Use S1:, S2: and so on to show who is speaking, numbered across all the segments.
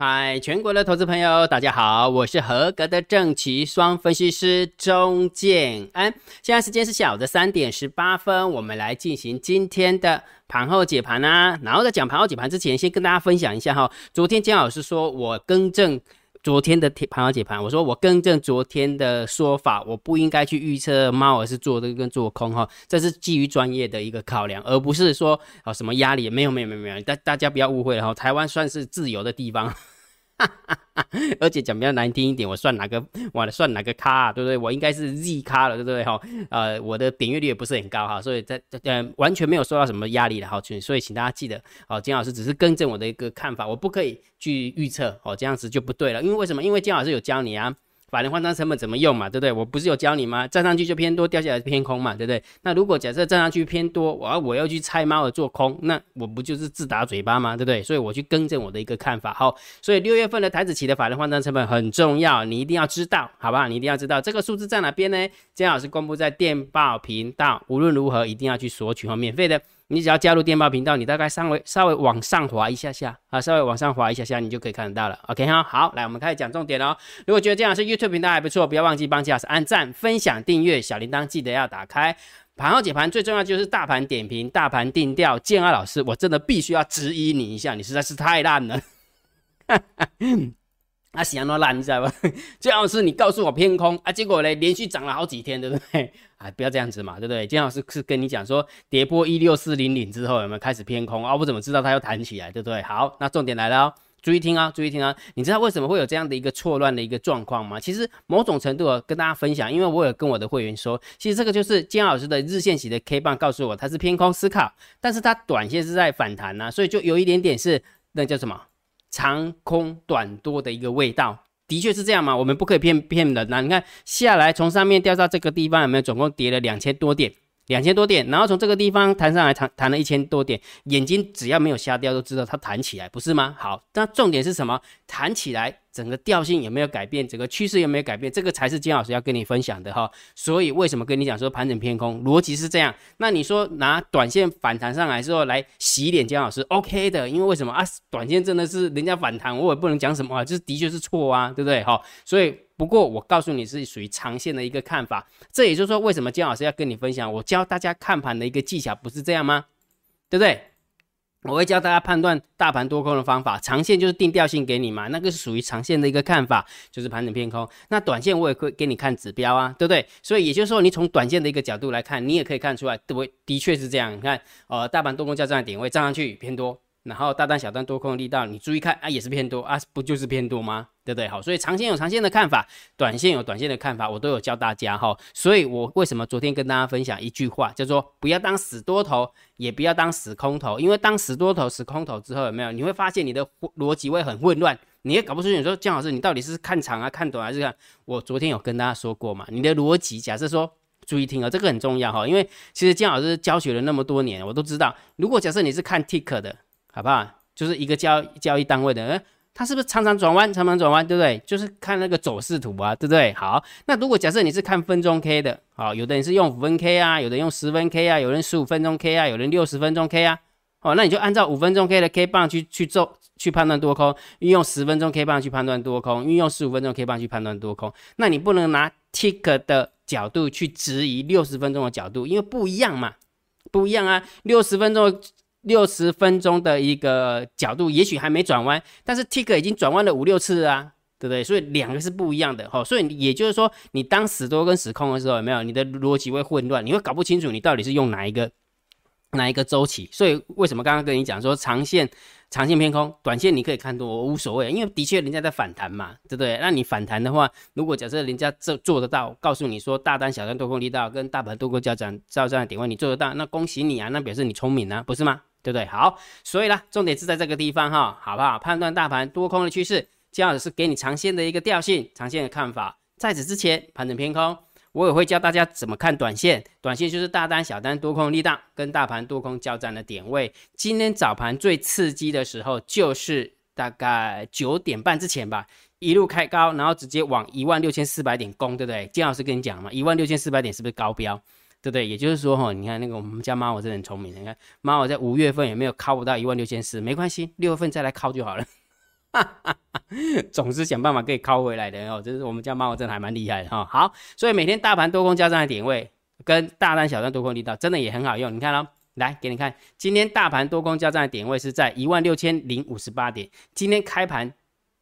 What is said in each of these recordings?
S1: 嗨，全国的投资朋友，大家好，我是合格的正奇双分析师钟建安。现在时间是下午的三点十八分，我们来进行今天的盘后解盘啊。然后在讲盘后解盘之前，先跟大家分享一下哈。昨天江老师说我更正昨天的盘后解盘，我说我更正昨天的说法，我不应该去预测猫，儿是做这个跟做空哈。这是基于专业的一个考量，而不是说啊什么压力没有没有没有没有，大大家不要误会了哈。台湾算是自由的地方。哈 而且讲比较难听一点，我算哪个，我算哪个咖，啊对不对？我应该是 Z 咖了，对不对？哈，呃，我的点阅率也不是很高哈，所以在呃完全没有受到什么压力的哈，所以请大家记得，哦，金老师只是更正我的一个看法，我不可以去预测，哦，这样子就不对了，因为为什么？因为金老师有教你啊。法人换仓成本怎么用嘛，对不对？我不是有教你吗？站上去就偏多，掉下来偏空嘛，对不对？那如果假设站上去偏多，我我要去猜猫而做空，那我不就是自打嘴巴吗？对不对？所以我去更正我的一个看法。好，所以六月份的台子期的法人换仓成本很重要，你一定要知道，好不好？你一定要知道这个数字在哪边呢？姜老师公布在电报频道，无论如何一定要去索取和，免费的。你只要加入电报频道，你大概稍微稍微往上滑一下下啊，稍微往上滑一下下，你就可以看得到了。OK 哈，好，来我们开始讲重点哦。如果觉得这样是 YouTube 频道还不错，不要忘记帮姜老师按赞、分享、订阅，小铃铛记得要打开。盘后解盘最重要就是大盘点评、大盘定调。建安老师，我真的必须要质疑你一下，你实在是太烂了。啊，喜羊多烂，你知道吧？最好是你告诉我偏空啊，结果呢，连续涨了好几天，对不对？啊，不要这样子嘛，对不对？金老师是跟你讲说，跌破一六四零零之后有没有开始偏空啊？我怎么知道它要弹起来，对不对？好，那重点来了哦，注意听啊，注意听啊！你知道为什么会有这样的一个错乱的一个状况吗？其实某种程度跟大家分享，因为我有跟我的会员说，其实这个就是金老师的日线型的 K 棒告诉我它是偏空思考，但是它短线是在反弹呐，所以就有一点点是那叫什么？长空短多的一个味道，的确是这样嘛？我们不可以骗骗人呐！你看下来，从上面掉到这个地方，有没有总共跌了两千多点？两千多点，然后从这个地方弹上来，弹弹了一千多点，眼睛只要没有瞎掉，都知道它弹起来，不是吗？好，那重点是什么？弹起来。整个调性有没有改变？整个趋势有没有改变？这个才是金老师要跟你分享的哈。所以为什么跟你讲说盘整偏空？逻辑是这样。那你说拿短线反弹上来之后来洗脸，金老师 OK 的，因为为什么啊？短线真的是人家反弹，我也不能讲什么啊，就是的确是错啊，对不对？好，所以不过我告诉你是属于长线的一个看法。这也就是说，为什么姜老师要跟你分享？我教大家看盘的一个技巧，不是这样吗？对不对？我会教大家判断大盘多空的方法，长线就是定调性给你嘛，那个是属于长线的一个看法，就是盘整偏空。那短线我也会给你看指标啊，对不对？所以也就是说，你从短线的一个角度来看，你也可以看出来，对不对？的确是这样。你看，呃，大盘多空交战的点位站上去偏多。然后大单小单多空的力道，你注意看啊，也是偏多啊，不就是偏多吗？对不对？好，所以长线有长线的看法，短线有短线的看法，我都有教大家哈。所以我为什么昨天跟大家分享一句话，叫做不要当死多头，也不要当死空头，因为当死多头、死空头之后，有没有？你会发现你的逻辑会很混乱，你也搞不出。你说姜老师，你到底是看长啊、看短还是看？我昨天有跟大家说过嘛，你的逻辑，假设说，注意听啊，这个很重要哈，因为其实姜老师教学了那么多年，我都知道，如果假设你是看 tick 的，好不好？就是一个交交易单位的，呃，它是不是常常转弯，常常转弯，对不对？就是看那个走势图啊，对不对？好，那如果假设你是看分钟 K 的，好，有的人是用五分 K 啊，有的用十分 K 啊，有人十五分钟 K 啊，有人六十分钟 K 啊，哦，那你就按照五分钟 K 的 K 棒去去做去判断多空，运用十分钟 K 棒去判断多空，运用十五分钟 K 棒去判断多空，那你不能拿 Tick 的角度去质疑六十分钟的角度，因为不一样嘛，不一样啊，六十分钟。六十分钟的一个角度，也许还没转弯，但是 Tick 已经转弯了五六次啊，对不对？所以两个是不一样的哈。所以也就是说，你当死多跟死空的时候，有没有你的逻辑会混乱？你会搞不清楚你到底是用哪一个哪一个周期。所以为什么刚刚跟你讲说长线长线偏空，短线你可以看多，我无所谓，因为的确人家在反弹嘛，对不对？那你反弹的话，如果假设人家做做得到，告诉你说大单小单多空力道跟大盘多空交战交战的点位你做得到，那恭喜你啊，那表示你聪明啊，不是吗？对不对？好，所以呢，重点是在这个地方哈，好不好？判断大盘多空的趋势，这样子是给你长线的一个调性、长线的看法。在此之前，盘整偏空，我也会教大家怎么看短线。短线就是大单、小单多空力量跟大盘多空交战的点位。今天早盘最刺激的时候，就是大概九点半之前吧，一路开高，然后直接往一万六千四百点攻，对不对？金老师跟你讲嘛，一万六千四百点是不是高标？对不对？也就是说，哈，你看那个我们家猫，我真的很聪明。你看猫，我在五月份也没有靠不到一万六千四，没关系，六月份再来靠就好了。总是想办法可以靠回来的哦。这是我们家猫真的还蛮厉害的哈。好，所以每天大盘多空交战的点位跟大单小单多空力道真的也很好用。你看哦，来给你看，今天大盘多空交战的点位是在一万六千零五十八点，今天开盘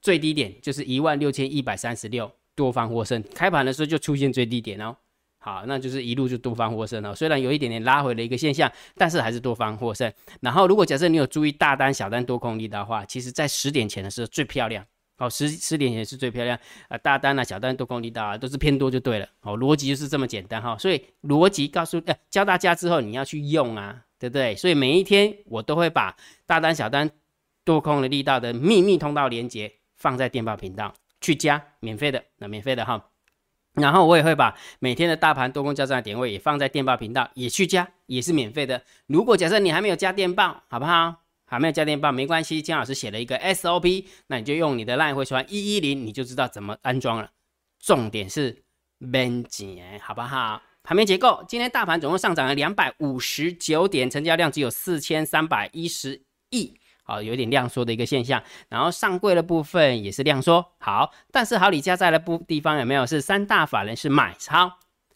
S1: 最低点就是一万六千一百三十六，多方获胜。开盘的时候就出现最低点哦。好，那就是一路就多方获胜了。虽然有一点点拉回的一个现象，但是还是多方获胜。然后，如果假设你有注意大单、小单多空力的话，其实在十点前的时候最漂亮。哦，十十点前是最漂亮啊，大单啊、小单多空力道啊，都是偏多就对了。哦，逻辑就是这么简单哈。所以逻辑告诉呃教大家之后，你要去用啊，对不对？所以每一天我都会把大单、小单多空的力道的秘密通道连接放在电报频道去加，免费的，那免费的哈。然后我也会把每天的大盘多空交战的点位也放在电报频道，也去加，也是免费的。如果假设你还没有加电报，好不好？还没有加电报没关系，金老师写了一个 SOP，那你就用你的 LINE 回传一一零，你就知道怎么安装了。重点是免钱，好不好？盘面结构，今天大盘总共上涨了两百五十九点，成交量只有四千三百一十亿。好，有点量缩的一个现象，然后上柜的部分也是量缩。好，但是好李家在的部地方有没有是三大法人是买超，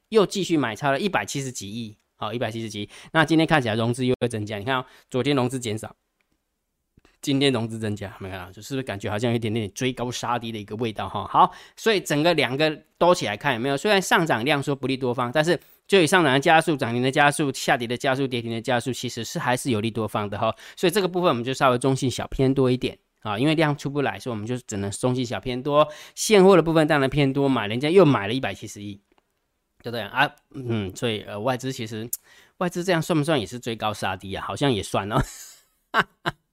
S1: 又继续买超了一百七十几亿。好，一百七十几。那今天看起来融资又会增加，你看昨天融资减少，今天融资增加，没看到？就是不是感觉好像有一点点追高杀低的一个味道哈？好，所以整个两个多起来看有没有？虽然上涨量缩不利多方，但是。就以上涨的加速、涨停的加速、下跌的加速、跌停的加速，其实是还是有利多方的哈。所以这个部分我们就稍微中性小偏多一点啊，因为量出不来，所以我们就只能中性小偏多。现货的部分当然偏多嘛，人家又买了一百七十亿，对不对啊？嗯，所以呃外资其实外资这样算不算也是追高杀低啊？好像也算哦。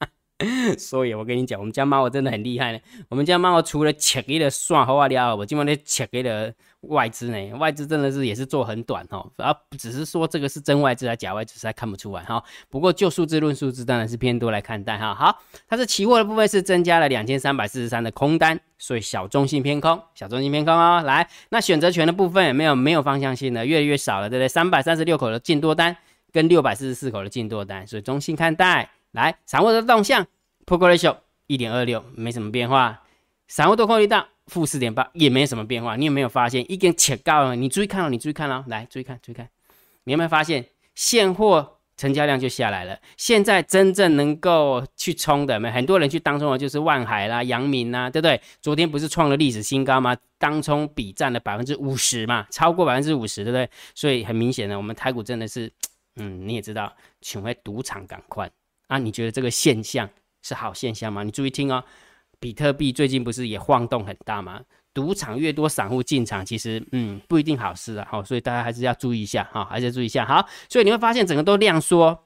S1: 所以我跟你讲，我们家猫真的很厉害呢。我们家猫除了切给了算好啊了，我今晚咧切给的外资呢。外资真的是也是做很短哦，而只是说这个是真外资还是假外资，实在看不出来哈。不过就数字论数字，当然是偏多来看待哈。好，它是期货的部分是增加了两千三百四十三的空单，所以小中性偏空，小中性偏空哦。来，那选择权的部分有没有没有方向性的，越来越少了，对不对？三百三十六口的净多单跟六百四十四口的净多单，所以中性看待。来，散户的动向，P/E ratio 一点二六，没什么变化。散户多空力道负四点八，也没什么变化。你有没有发现一根切高了？你注意看哦，你注意看哦，来，注意看，注意看。你有没有发现现货成交量就下来了？现在真正能够去冲的，没很多人去当冲的，就是万海啦、阳明啦，对不对？昨天不是创了历史新高吗？当冲比占了百分之五十嘛，超过百分之五十，对不对？所以很明显的，我们台股真的是，嗯，你也知道，请回赌场赶快。那你觉得这个现象是好现象吗？你注意听哦，比特币最近不是也晃动很大吗？赌场越多散户进场，其实嗯不一定好事啊。好，所以大家还是要注意一下哈，还是注意一下。好，所以你会发现整个都量缩，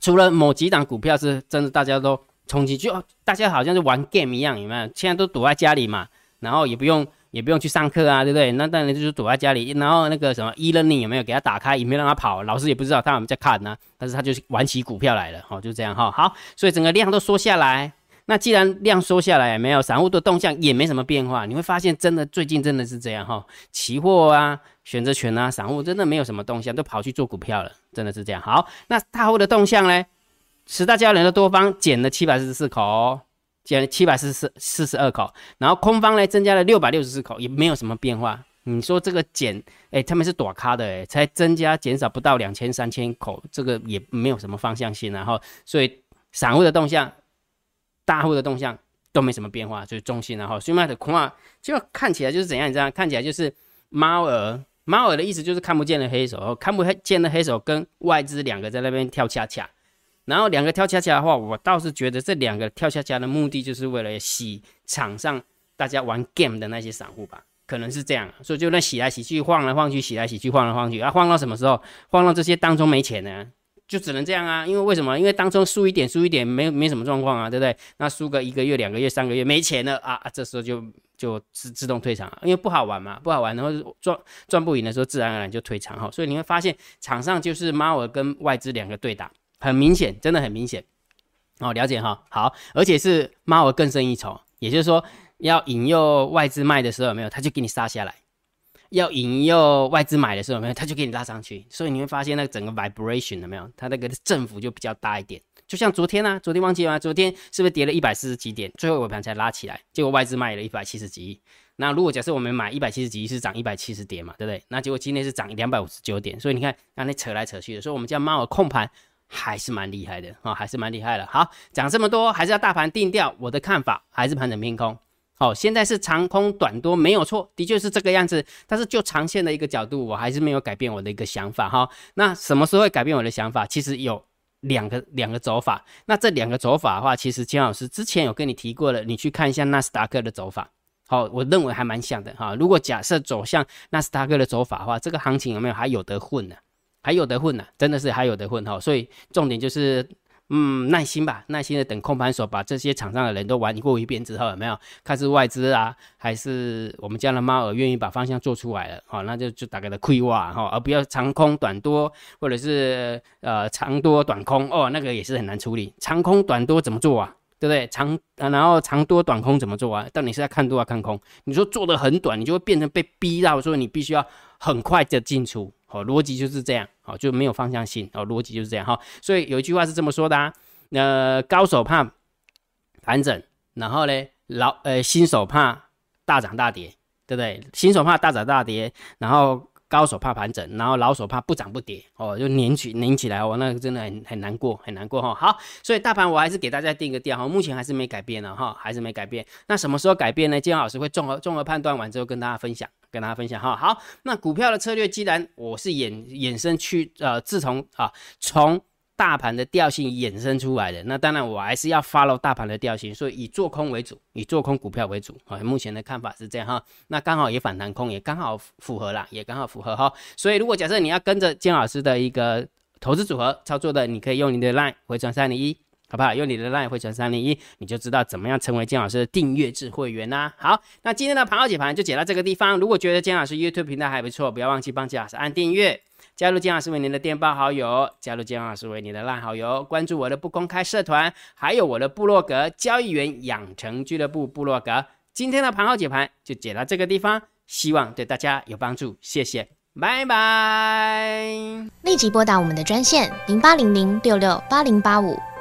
S1: 除了某几档股票是真的，大家都冲击，就大家好像是玩 game 一样，有没有？现在都躲在家里嘛，然后也不用。也不用去上课啊，对不对？那当然就是躲在家里，然后那个什么 e-learning 有没有给他打开，也没让他跑，老师也不知道他有没有在看呢。但是他就玩起股票来了，哦，就这样哈。好，所以整个量都缩下来。那既然量缩下来，没有散户的动向也没什么变化，你会发现真的最近真的是这样哈。期货啊、选择权啊，散户真的没有什么动向，都跑去做股票了，真的是这样。好，那大户的动向呢？十大交易人的多方减了七百四十四口。减七百四十四十二口，然后空方呢增加了六百六十四口，也没有什么变化。你说这个减，哎，他们是躲咖的，哎，才增加减少不到两千三千口，这个也没有什么方向性。然后，所以散户的动向、大户的动向都没什么变化，就是中性。然后，所以的空啊，就看起来就是怎样？你知道，看起来就是猫儿，猫儿的意思就是看不见的黑手，看不见的黑手跟外资两个在那边跳恰恰。然后两个跳恰恰的话，我倒是觉得这两个跳恰恰的目的就是为了洗场上大家玩 game 的那些散户吧，可能是这样，所以就那洗来洗去，晃来晃去，洗来洗去，晃来晃去，啊，晃到什么时候？晃到这些当中没钱呢，就只能这样啊，因为为什么？因为当中输一点，输一点，没没什么状况啊，对不对？那输个一个月、两个月、三个月没钱了啊，这时候就就自自动退场，因为不好玩嘛，不好玩，然后赚赚不赢的时候，自然而然就退场哈。所以你会发现场上就是猫儿跟外资两个对打。很明显，真的很明显哦，了解哈，好，而且是猫儿更胜一筹，也就是说，要引诱外资卖的时候有没有，他就给你杀下来；要引诱外资买的时候没有，他就给你拉上去。所以你会发现，那个整个 vibration 有没有，它那个振幅就比较大一点。就像昨天啊，昨天忘记了吗？昨天是不是跌了一百四十几点，最后尾盘才拉起来，结果外资卖了一百七十几亿。那如果假设我们买一百七十几亿是涨一百七十点嘛，对不对？那结果今天是涨两百五十九点，所以你看，刚才扯来扯去的，所以我们叫猫儿控盘还是蛮厉害的啊，还是蛮厉害的。好，讲这么多，还是要大盘定调。我的看法还是盘整偏空。好，现在是长空短多没有错，的确是这个样子。但是就长线的一个角度，我还是没有改变我的一个想法哈。那什么时候会改变我的想法？其实有两个两个走法。那这两个走法的话，其实金老师之前有跟你提过了，你去看一下纳斯达克的走法。好，我认为还蛮像的哈。如果假设走向纳斯达克的走法的话，这个行情有没有还有得混呢？还有得混呢，真的是还有得混哈。所以重点就是，嗯，耐心吧，耐心的等空盘手把这些场上的人都玩过一遍之后，有没有看是外资啊，还是我们家的猫儿愿意把方向做出来了？好，那就就大概的亏哇哈，而不要长空短多，或者是呃长多短空哦，那个也是很难处理。长空短多怎么做啊？对不对？长啊，然后长多短空怎么做啊？到底是在看多啊，看空？你说做的很短，你就会变成被逼到说你必须要很快的进出，好，逻辑就是这样，好，就没有方向性，哦，逻辑就是这样哈。所以有一句话是这么说的啊，呃，高手怕盘整，然后呢，老呃新手怕大涨大跌，对不对？新手怕大涨大跌，然后。高手怕盘整，然后老手怕不涨不跌哦，就拧起拧起来哦，那个真的很很难过，很难过哈。好，所以大盘我还是给大家定个调哈，目前还是没改变了哈，还是没改变。那什么时候改变呢？金老师会综合综合判断完之后跟大家分享，跟大家分享哈。好，那股票的策略既然我是衍衍生去呃，自从啊从。大盘的调性衍生出来的，那当然我还是要 follow 大盘的调性，所以以做空为主，以做空股票为主啊。目前的看法是这样哈，那刚好也反弹空，也刚好符合啦，也刚好符合哈。所以如果假设你要跟着姜老师的一个投资组合操作的，你可以用你的 line 回传三零一，好不好？用你的 line 回传三零一，你就知道怎么样成为姜老师的订阅制会员啦。好，那今天的盘后解盘就解到这个地方。如果觉得姜老师 YouTube 频道还不错，不要忘记帮姜老师按订阅。加入金老师为您的电报好友，加入金老师为您的烂好友，关注我的不公开社团，还有我的部落格交易员养成俱乐部部落格。今天的盘后解盘就解到这个地方，希望对大家有帮助，谢谢，拜拜。
S2: 立即拨打我们的专线零八零零六六八零八五